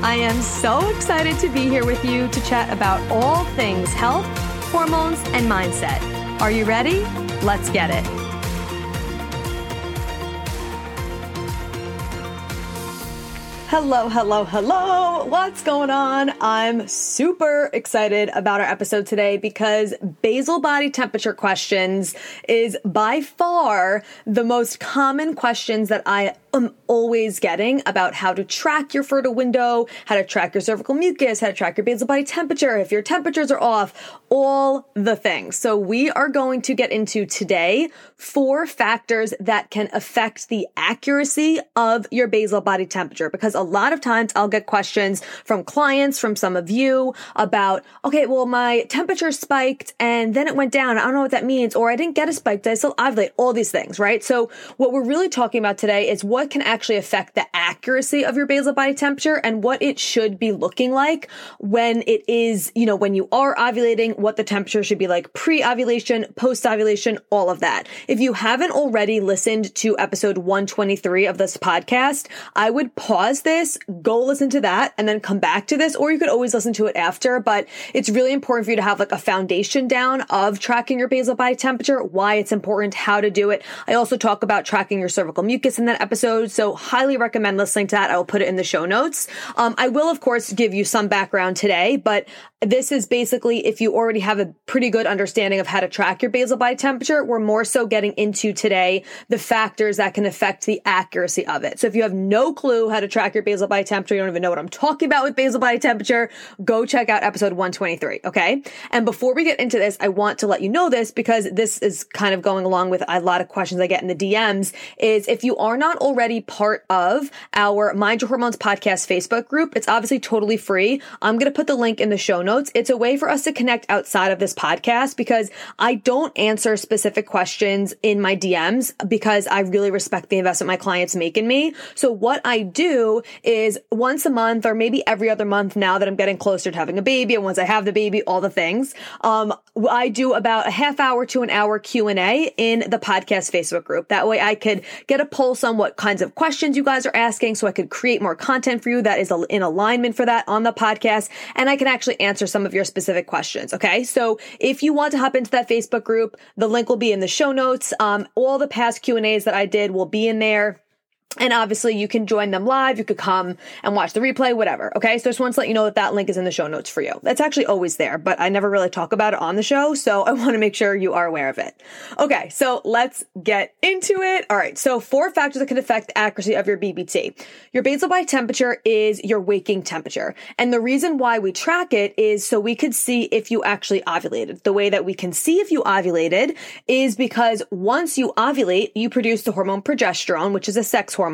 I am so excited to be here with you to chat about all things health, hormones, and mindset. Are you ready? Let's get it. Hello, hello, hello. What's going on? I'm super excited about our episode today because basal body temperature questions is by far the most common questions that I am always getting about how to track your fertile window, how to track your cervical mucus, how to track your basal body temperature, if your temperatures are off, all the things. So we are going to get into today four factors that can affect the accuracy of your basal body temperature because a lot of times I'll get questions from clients, from some of you about, okay, well, my temperature spiked and then it went down. I don't know what that means. Or I didn't get a spike. Did I still ovulate? All these things, right? So what we're really talking about today is what can actually affect the accuracy of your basal body temperature and what it should be looking like when it is, you know, when you are ovulating, what the temperature should be like pre-ovulation, post-ovulation, all of that. If you haven't already listened to episode 123 of this podcast, I would pause this, go listen to that, and then come back to this, or you could always listen to it after, but it's really important for you to have like a foundation down of tracking your basal body temperature, why it's important, how to do it. I also talk about tracking your cervical mucus in that episode episode. So highly recommend listening to that. I will put it in the show notes. Um, I will, of course, give you some background today, but this is basically if you already have a pretty good understanding of how to track your basal body temperature, we're more so getting into today the factors that can affect the accuracy of it. So if you have no clue how to track your basal body temperature, you don't even know what I'm talking about with basal body temperature, go check out episode 123. Okay. And before we get into this, I want to let you know this because this is kind of going along with a lot of questions I get in the DMs is if you are not already part of our Mind Your Hormones podcast Facebook group, it's obviously totally free. I'm going to put the link in the show notes. It's a way for us to connect outside of this podcast because I don't answer specific questions in my DMs because I really respect the investment my clients make in me. So what I do is once a month or maybe every other month now that I'm getting closer to having a baby and once I have the baby, all the things, um, I do about a half hour to an hour Q&A in the podcast Facebook group. That way I could get a pulse on what kinds of questions you guys are asking so I could create more content for you that is in alignment for that on the podcast. And I can actually answer some of your specific questions. Okay. So if you want to hop into that Facebook group, the link will be in the show notes. Um, all the past Q and A's that I did will be in there. And obviously you can join them live. You could come and watch the replay, whatever. Okay. So I just want to let you know that that link is in the show notes for you. That's actually always there, but I never really talk about it on the show. So I want to make sure you are aware of it. Okay. So let's get into it. All right. So four factors that can affect the accuracy of your BBT. Your basal body temperature is your waking temperature. And the reason why we track it is so we could see if you actually ovulated. The way that we can see if you ovulated is because once you ovulate, you produce the hormone progesterone, which is a sex hormone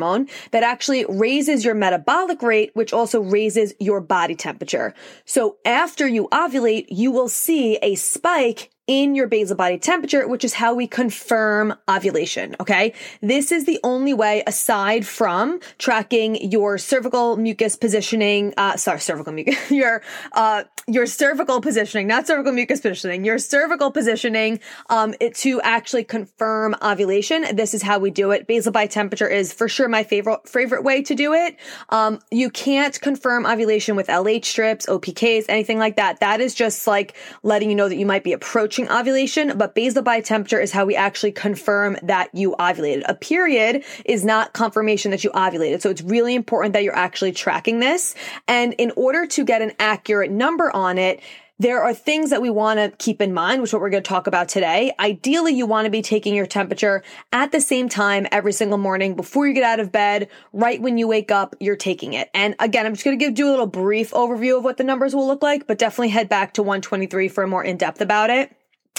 that actually raises your metabolic rate, which also raises your body temperature. So after you ovulate, you will see a spike in your basal body temperature, which is how we confirm ovulation. Okay. This is the only way aside from tracking your cervical mucus positioning, uh, sorry, cervical mucus, your, uh, your cervical positioning, not cervical mucus positioning, your cervical positioning, um, it, to actually confirm ovulation. This is how we do it. Basal body temperature is for sure my favorite, favorite way to do it. Um, you can't confirm ovulation with LH strips, OPKs, anything like that. That is just like letting you know that you might be approaching approaching ovulation, but basal body temperature is how we actually confirm that you ovulated. A period is not confirmation that you ovulated. So it's really important that you're actually tracking this. And in order to get an accurate number on it, there are things that we want to keep in mind, which is what we're going to talk about today. Ideally, you want to be taking your temperature at the same time every single morning before you get out of bed, right when you wake up, you're taking it. And again, I'm just going to give you a little brief overview of what the numbers will look like, but definitely head back to 123 for more in depth about it.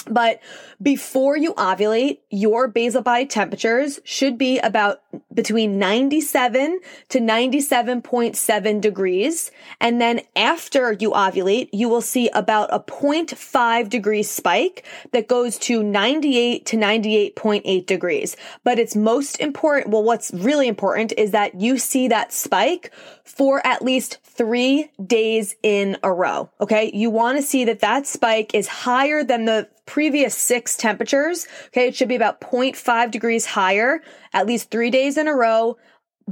But before you ovulate, your basal body temperatures should be about between 97 to 97.7 degrees. And then after you ovulate, you will see about a 0.5 degree spike that goes to 98 to 98.8 degrees. But it's most important. Well, what's really important is that you see that spike for at least three days in a row. Okay. You want to see that that spike is higher than the previous six temperatures. Okay. It should be about 0.5 degrees higher at least three days in a row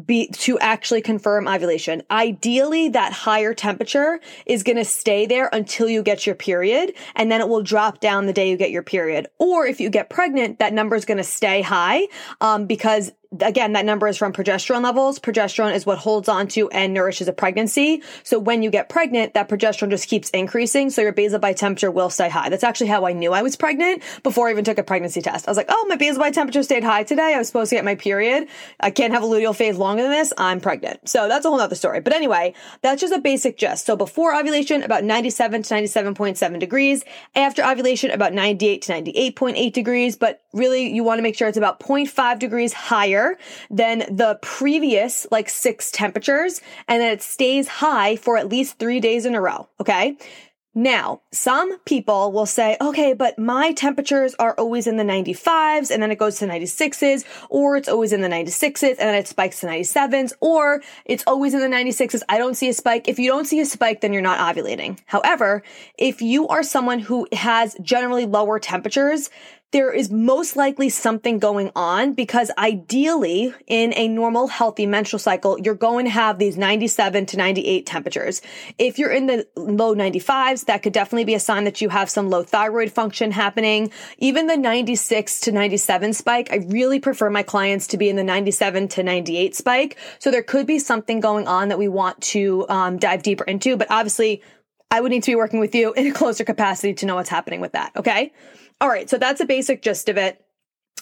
be to actually confirm ovulation. Ideally, that higher temperature is going to stay there until you get your period, and then it will drop down the day you get your period. Or if you get pregnant, that number is going to stay high um, because again, that number is from progesterone levels. Progesterone is what holds on to and nourishes a pregnancy. So when you get pregnant, that progesterone just keeps increasing. So your basal body temperature will stay high. That's actually how I knew I was pregnant before I even took a pregnancy test. I was like, oh, my basal body temperature stayed high today. I was supposed to get my period. I can't have a luteal phase longer than this. I'm pregnant. So that's a whole other story. But anyway, that's just a basic gist. So before ovulation, about 97 to 97.7 degrees. After ovulation, about 98 to 98.8 degrees. But really, you want to make sure it's about 0.5 degrees higher than the previous like six temperatures and then it stays high for at least three days in a row. Okay. Now, some people will say, okay, but my temperatures are always in the 95s and then it goes to 96s, or it's always in the 96s and then it spikes to 97s, or it's always in the 96s. I don't see a spike. If you don't see a spike, then you're not ovulating. However, if you are someone who has generally lower temperatures, there is most likely something going on because ideally in a normal healthy menstrual cycle, you're going to have these 97 to 98 temperatures. If you're in the low 95s, that could definitely be a sign that you have some low thyroid function happening. Even the 96 to 97 spike, I really prefer my clients to be in the 97 to 98 spike. So there could be something going on that we want to um, dive deeper into, but obviously I would need to be working with you in a closer capacity to know what's happening with that. Okay. All right, so that's a basic gist of it.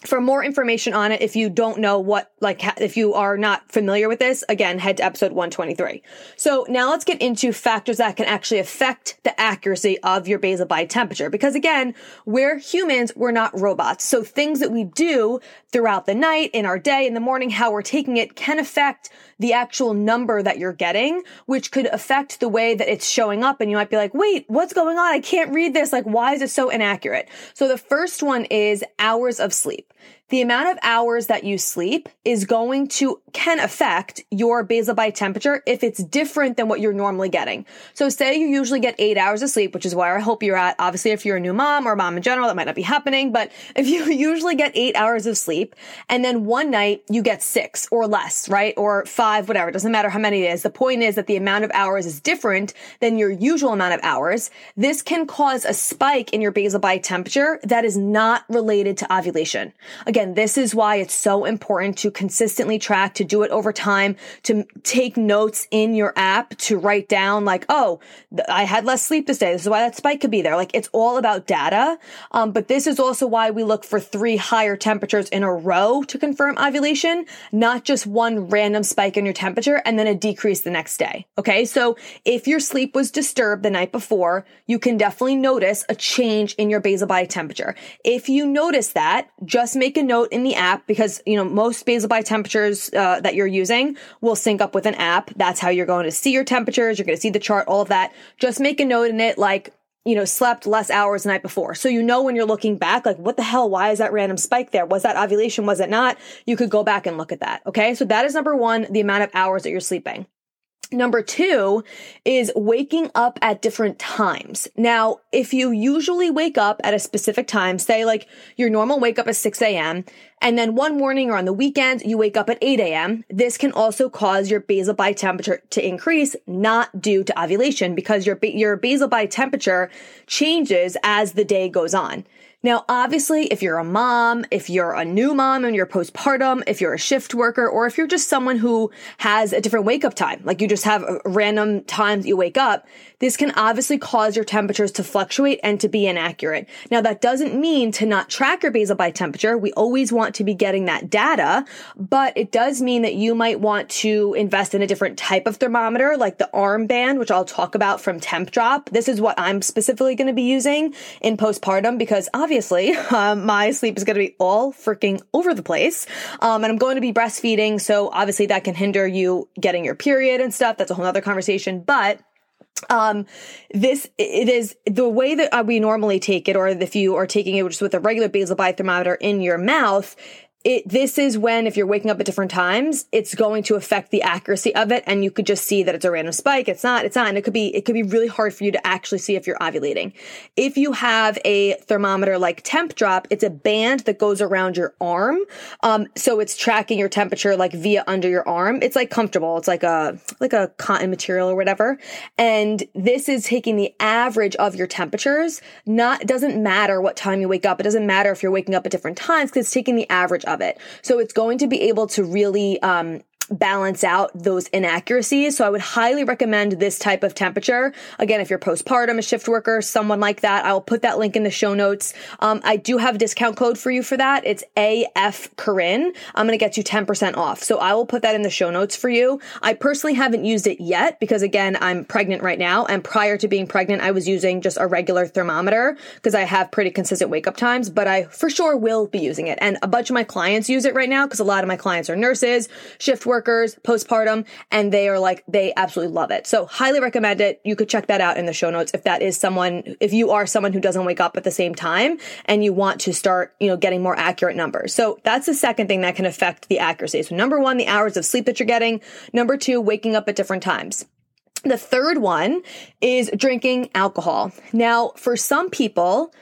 For more information on it, if you don't know what, like, if you are not familiar with this, again, head to episode 123. So now let's get into factors that can actually affect the accuracy of your basal body temperature. Because again, we're humans, we're not robots. So things that we do throughout the night, in our day, in the morning, how we're taking it can affect the actual number that you're getting, which could affect the way that it's showing up. And you might be like, wait, what's going on? I can't read this. Like, why is it so inaccurate? So the first one is hours of sleep the amount of hours that you sleep is going to can affect your basal body temperature if it's different than what you're normally getting. So say you usually get eight hours of sleep, which is where I hope you're at. Obviously, if you're a new mom or mom in general, that might not be happening, but if you usually get eight hours of sleep and then one night you get six or less, right? Or five, whatever. It doesn't matter how many it is. The point is that the amount of hours is different than your usual amount of hours. This can cause a spike in your basal body temperature that is not related to ovulation. This is why it's so important to consistently track, to do it over time, to take notes in your app, to write down like, oh, I had less sleep this day. This is why that spike could be there. Like it's all about data. Um, but this is also why we look for three higher temperatures in a row to confirm ovulation, not just one random spike in your temperature and then a decrease the next day. Okay. So if your sleep was disturbed the night before, you can definitely notice a change in your basal body temperature. If you notice that, just make a note in the app because, you know, most basal body temperatures uh, that you're using will sync up with an app. That's how you're going to see your temperatures. You're going to see the chart, all of that. Just make a note in it like, you know, slept less hours the night before. So you know when you're looking back, like, what the hell? Why is that random spike there? Was that ovulation? Was it not? You could go back and look at that. Okay. So that is number one, the amount of hours that you're sleeping. Number two is waking up at different times. Now, if you usually wake up at a specific time, say like your normal wake up at 6 a.m., and then one morning or on the weekends, you wake up at 8 a.m., this can also cause your basal body temperature to increase, not due to ovulation, because your, your basal body temperature changes as the day goes on. Now, obviously, if you're a mom, if you're a new mom and you're postpartum, if you're a shift worker, or if you're just someone who has a different wake up time, like you just have uh, random times you wake up, this can obviously cause your temperatures to fluctuate and to be inaccurate. Now, that doesn't mean to not track your basal body temperature. We always want to be getting that data, but it does mean that you might want to invest in a different type of thermometer, like the armband, which I'll talk about from Tempdrop. This is what I'm specifically going to be using in postpartum because obviously obviously, um, my sleep is going to be all freaking over the place. Um, and I'm going to be breastfeeding. So obviously that can hinder you getting your period and stuff. That's a whole other conversation. But um this it is the way that uh, we normally take it or if you are taking it just with a regular basal body thermometer in your mouth it this is when if you're waking up at different times it's going to affect the accuracy of it and you could just see that it's a random spike it's not it's not and it could be it could be really hard for you to actually see if you're ovulating. If you have a thermometer like Tempdrop it's a band that goes around your arm um so it's tracking your temperature like via under your arm. It's like comfortable. It's like a like a cotton material or whatever. And this is taking the average of your temperatures. Not it doesn't matter what time you wake up. It doesn't matter if you're waking up at different times because it's taking the average of it. So it's going to be able to really um, balance out those inaccuracies. So I would highly recommend this type of temperature. Again, if you're postpartum, a shift worker, someone like that, I will put that link in the show notes. Um, I do have a discount code for you for that. It's AF Corinne. I'm going to get you 10% off. So I will put that in the show notes for you. I personally haven't used it yet because again, I'm pregnant right now. And prior to being pregnant, I was using just a regular thermometer because I have pretty consistent wake up times, but I for sure will be using it. And a bunch of my clients use it right now because a lot of my clients are nurses, shift workers, workers postpartum and they are like, they absolutely love it. So highly recommend it. You could check that out in the show notes if that is someone, if you are someone who doesn't wake up at the same time and you want to start, you know, getting more accurate numbers. So that's the second thing that can affect the accuracy. So number one, the hours of sleep that you're getting. Number two, waking up at different times. The third one is drinking alcohol. Now, for some people,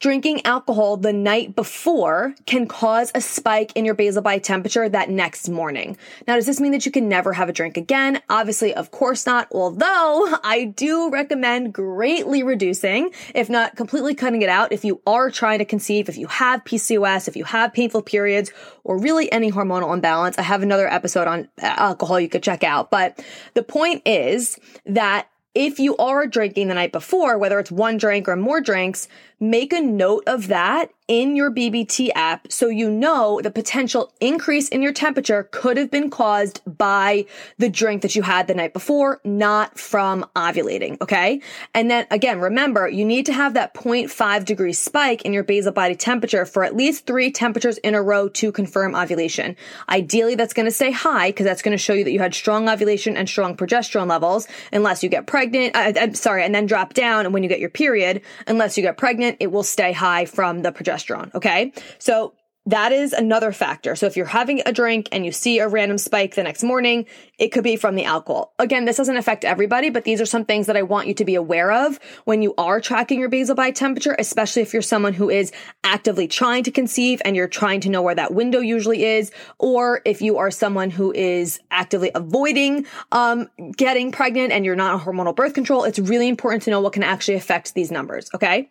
drinking alcohol the night before can cause a spike in your basal body temperature that next morning. Now, does this mean that you can never have a drink again? Obviously, of course not. Although I do recommend greatly reducing, if not completely cutting it out, if you are trying to conceive, if you have PCOS, if you have painful periods, or really any hormonal imbalance. I have another episode on alcohol you could check out. But the point is that if you are drinking the night before, whether it's one drink or more drinks, make a note of that in your BBT app so you know the potential increase in your temperature could have been caused by the drink that you had the night before, not from ovulating. Okay. And then again, remember, you need to have that 0.5 degree spike in your basal body temperature for at least three temperatures in a row to confirm ovulation. Ideally, that's going to stay high because that's going to show you that you had strong ovulation and strong progesterone levels, unless you get pregnant. Uh, I'm sorry. And then drop down and when you get your period, unless you get pregnant, it will stay high from the progesterone. Okay. So that is another factor. So if you're having a drink and you see a random spike the next morning, it could be from the alcohol. Again, this doesn't affect everybody, but these are some things that I want you to be aware of when you are tracking your basal body temperature, especially if you're someone who is actively trying to conceive and you're trying to know where that window usually is, or if you are someone who is actively avoiding um, getting pregnant and you're not on hormonal birth control. It's really important to know what can actually affect these numbers. Okay.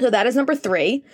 So that is number three.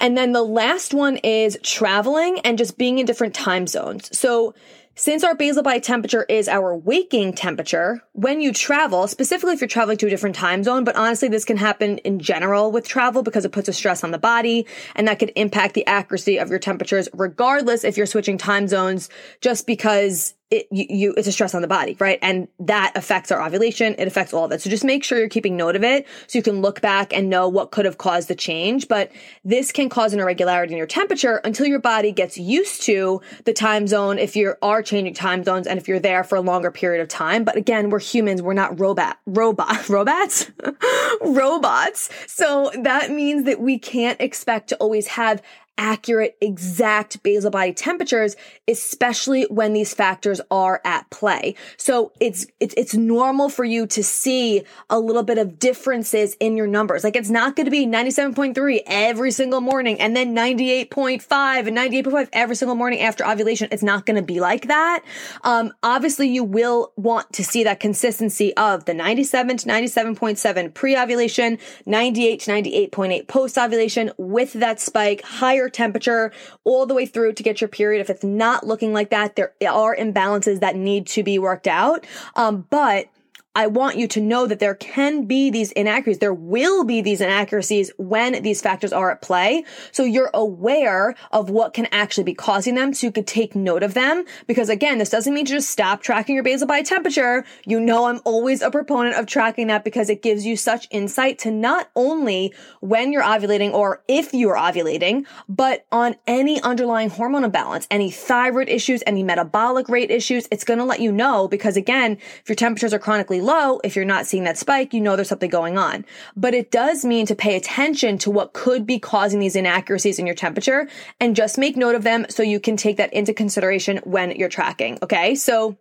And then the last one is traveling and just being in different time zones. So since our basal body temperature is our waking temperature, when you travel, specifically if you're traveling to a different time zone, but honestly, this can happen in general with travel because it puts a stress on the body and that could impact the accuracy of your temperatures, regardless if you're switching time zones, just because it, you, you, it's a stress on the body, right? And that affects our ovulation. It affects all of it. So just make sure you're keeping note of it so you can look back and know what could have caused the change. But this can cause an irregularity in your temperature until your body gets used to the time zone if you are changing time zones and if you're there for a longer period of time. But again, we're humans. We're not robot, robot, robots, robots. So that means that we can't expect to always have accurate, exact basal body temperatures, especially when these factors are at play. So it's, it's, it's normal for you to see a little bit of differences in your numbers. Like it's not going to be 97.3 every single morning and then 98.5 and 98.5 every single morning after ovulation. It's not going to be like that. Um, obviously you will want to see that consistency of the 97 to 97.7 pre-ovulation, 98 to 98.8 post-ovulation with that spike, higher temperature all the way through to get your period. If it's not looking like that, there are imbalances that need to be worked out. Um, but I want you to know that there can be these inaccuracies. There will be these inaccuracies when these factors are at play. So you're aware of what can actually be causing them so you could take note of them. Because again, this doesn't mean to just stop tracking your basal body temperature. You know, I'm always a proponent of tracking that because it gives you such insight to not only when you're ovulating or if you're ovulating, but on any underlying hormone imbalance, any thyroid issues, any metabolic rate issues. It's going to let you know because again, if your temperatures are chronically low, if you're not seeing that spike, you know there's something going on. But it does mean to pay attention to what could be causing these inaccuracies in your temperature and just make note of them so you can take that into consideration when you're tracking. Okay. So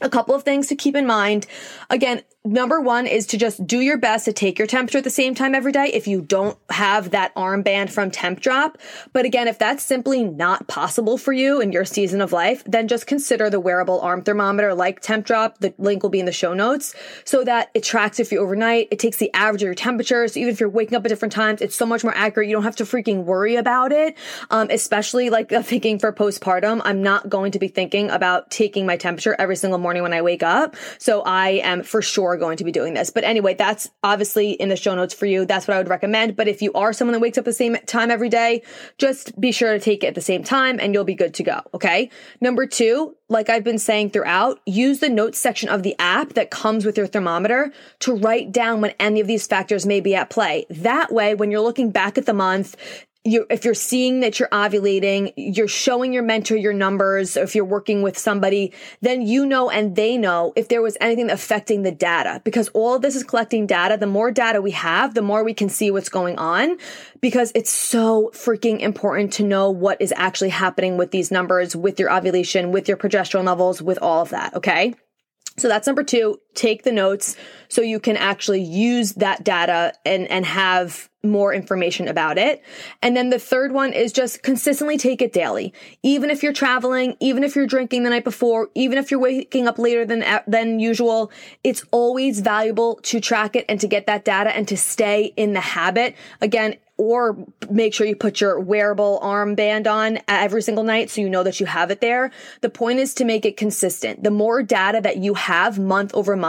a couple of things to keep in mind. Again, number one is to just do your best to take your temperature at the same time every day if you don't have that armband from Tempdrop. But again, if that's simply not possible for you in your season of life, then just consider the wearable arm thermometer like Tempdrop. The link will be in the show notes so that it tracks if you overnight. It takes the average of your temperature. So even if you're waking up at different times, it's so much more accurate. You don't have to freaking worry about it. Um, especially like thinking for postpartum. I'm not going to be thinking about taking my temperature every single morning when I wake up. So I am for sure going to be doing this. But anyway, that's obviously in the show notes for you. That's what I would recommend. But if you are someone that wakes up the same time every day, just be sure to take it at the same time and you'll be good to go. Okay. Number two, like I've been saying throughout, use the notes section of the app that comes with your thermometer to write down when any of these factors may be at play. That way, when you're looking back at the month, you if you're seeing that you're ovulating, you're showing your mentor your numbers, if you're working with somebody, then you know and they know if there was anything affecting the data. Because all of this is collecting data. The more data we have, the more we can see what's going on. Because it's so freaking important to know what is actually happening with these numbers, with your ovulation, with your progesterone levels, with all of that. Okay. So that's number two. Take the notes so you can actually use that data and, and have more information about it. And then the third one is just consistently take it daily. Even if you're traveling, even if you're drinking the night before, even if you're waking up later than, uh, than usual, it's always valuable to track it and to get that data and to stay in the habit. Again, or make sure you put your wearable armband on every single night so you know that you have it there. The point is to make it consistent. The more data that you have month over month,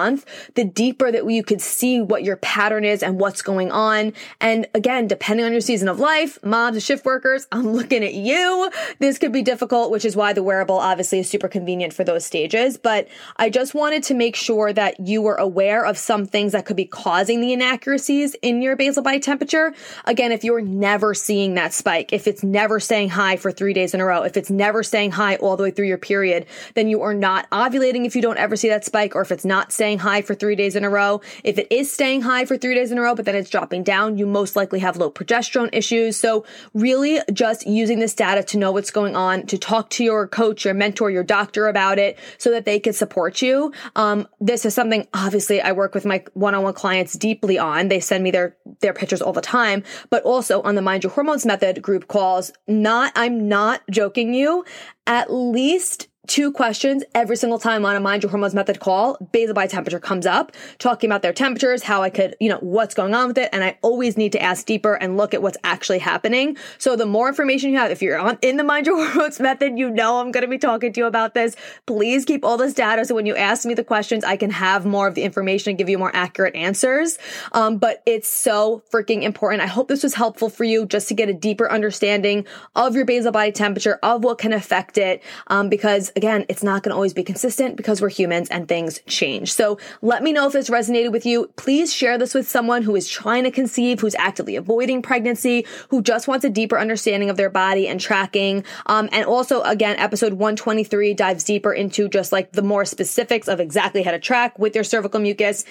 the deeper that you could see what your pattern is and what's going on. And again, depending on your season of life, moms, shift workers, I'm looking at you. This could be difficult, which is why the wearable obviously is super convenient for those stages. But I just wanted to make sure that you were aware of some things that could be causing the inaccuracies in your basal body temperature. Again, if you're never seeing that spike, if it's never staying high for three days in a row, if it's never staying high all the way through your period, then you are not ovulating if you don't ever see that spike, or if it's not staying high for three days in a row. If it is staying high for three days in a row, but then it's dropping down, you most likely have low progesterone issues. So really just using this data to know what's going on, to talk to your coach, your mentor, your doctor about it so that they can support you. Um, this is something obviously I work with my one-on-one clients deeply on. They send me their, their pictures all the time, but also on the Mind Your Hormones Method group calls. Not, I'm not joking you. At least two questions every single time on a mind your hormones method call basal body temperature comes up talking about their temperatures how i could you know what's going on with it. And i always need to ask deeper and look at what's actually happening. So the more information you have if you're on in the mind your hormones method you know i'm going to be talking to you about this. Please keep all this data so when you ask me the questions i can have more of the information and give you more accurate answers. Um, but it's so freaking important. I hope this was helpful for you just to get a deeper understanding of your basal body temperature of what can affect it um, because again, it's not going to always be consistent because we're humans and things change. So let me know if this resonated with you. Please share this with someone who is trying to conceive, who's actively avoiding pregnancy, who just wants a deeper understanding of their body and tracking. Um, and also, again, episode 123 dives deeper into just like the more specifics of exactly how to track with your cervical mucus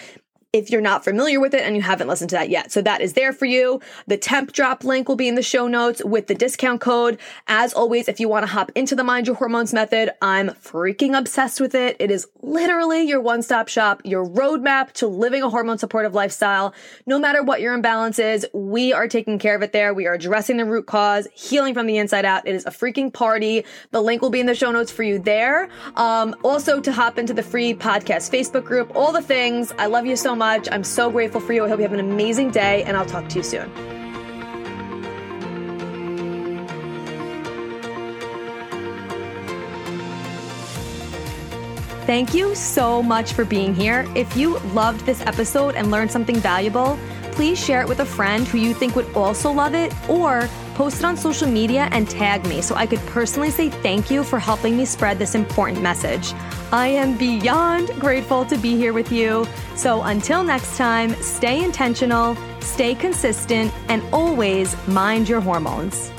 if you're not familiar with it and you haven't listened to that yet. So that is there for you. The Tempdrop link will be in the show notes with the discount code. As always, if you want to hop into the Mind Your Hormones method, I'm freaking obsessed with it. It is literally your one stop shop, your roadmap to living a hormone supportive lifestyle. No matter what your imbalance is, we are taking care of it there. We are addressing the root cause, healing from the inside out. It is a freaking party. The link will be in the show notes for you there. Um, also to hop into the free podcast Facebook group, all the things. I love you so much. I'm so grateful for you. I hope you have an amazing day, and I'll talk to you soon. Thank you so much for being here. If you loved this episode and learned something valuable, please share it with a friend who you think would also love it or post it on social media and tag me so I could personally say thank you for helping me spread this important message. I am beyond grateful to be here with you. So until next time, stay intentional, stay consistent, and always mind your hormones.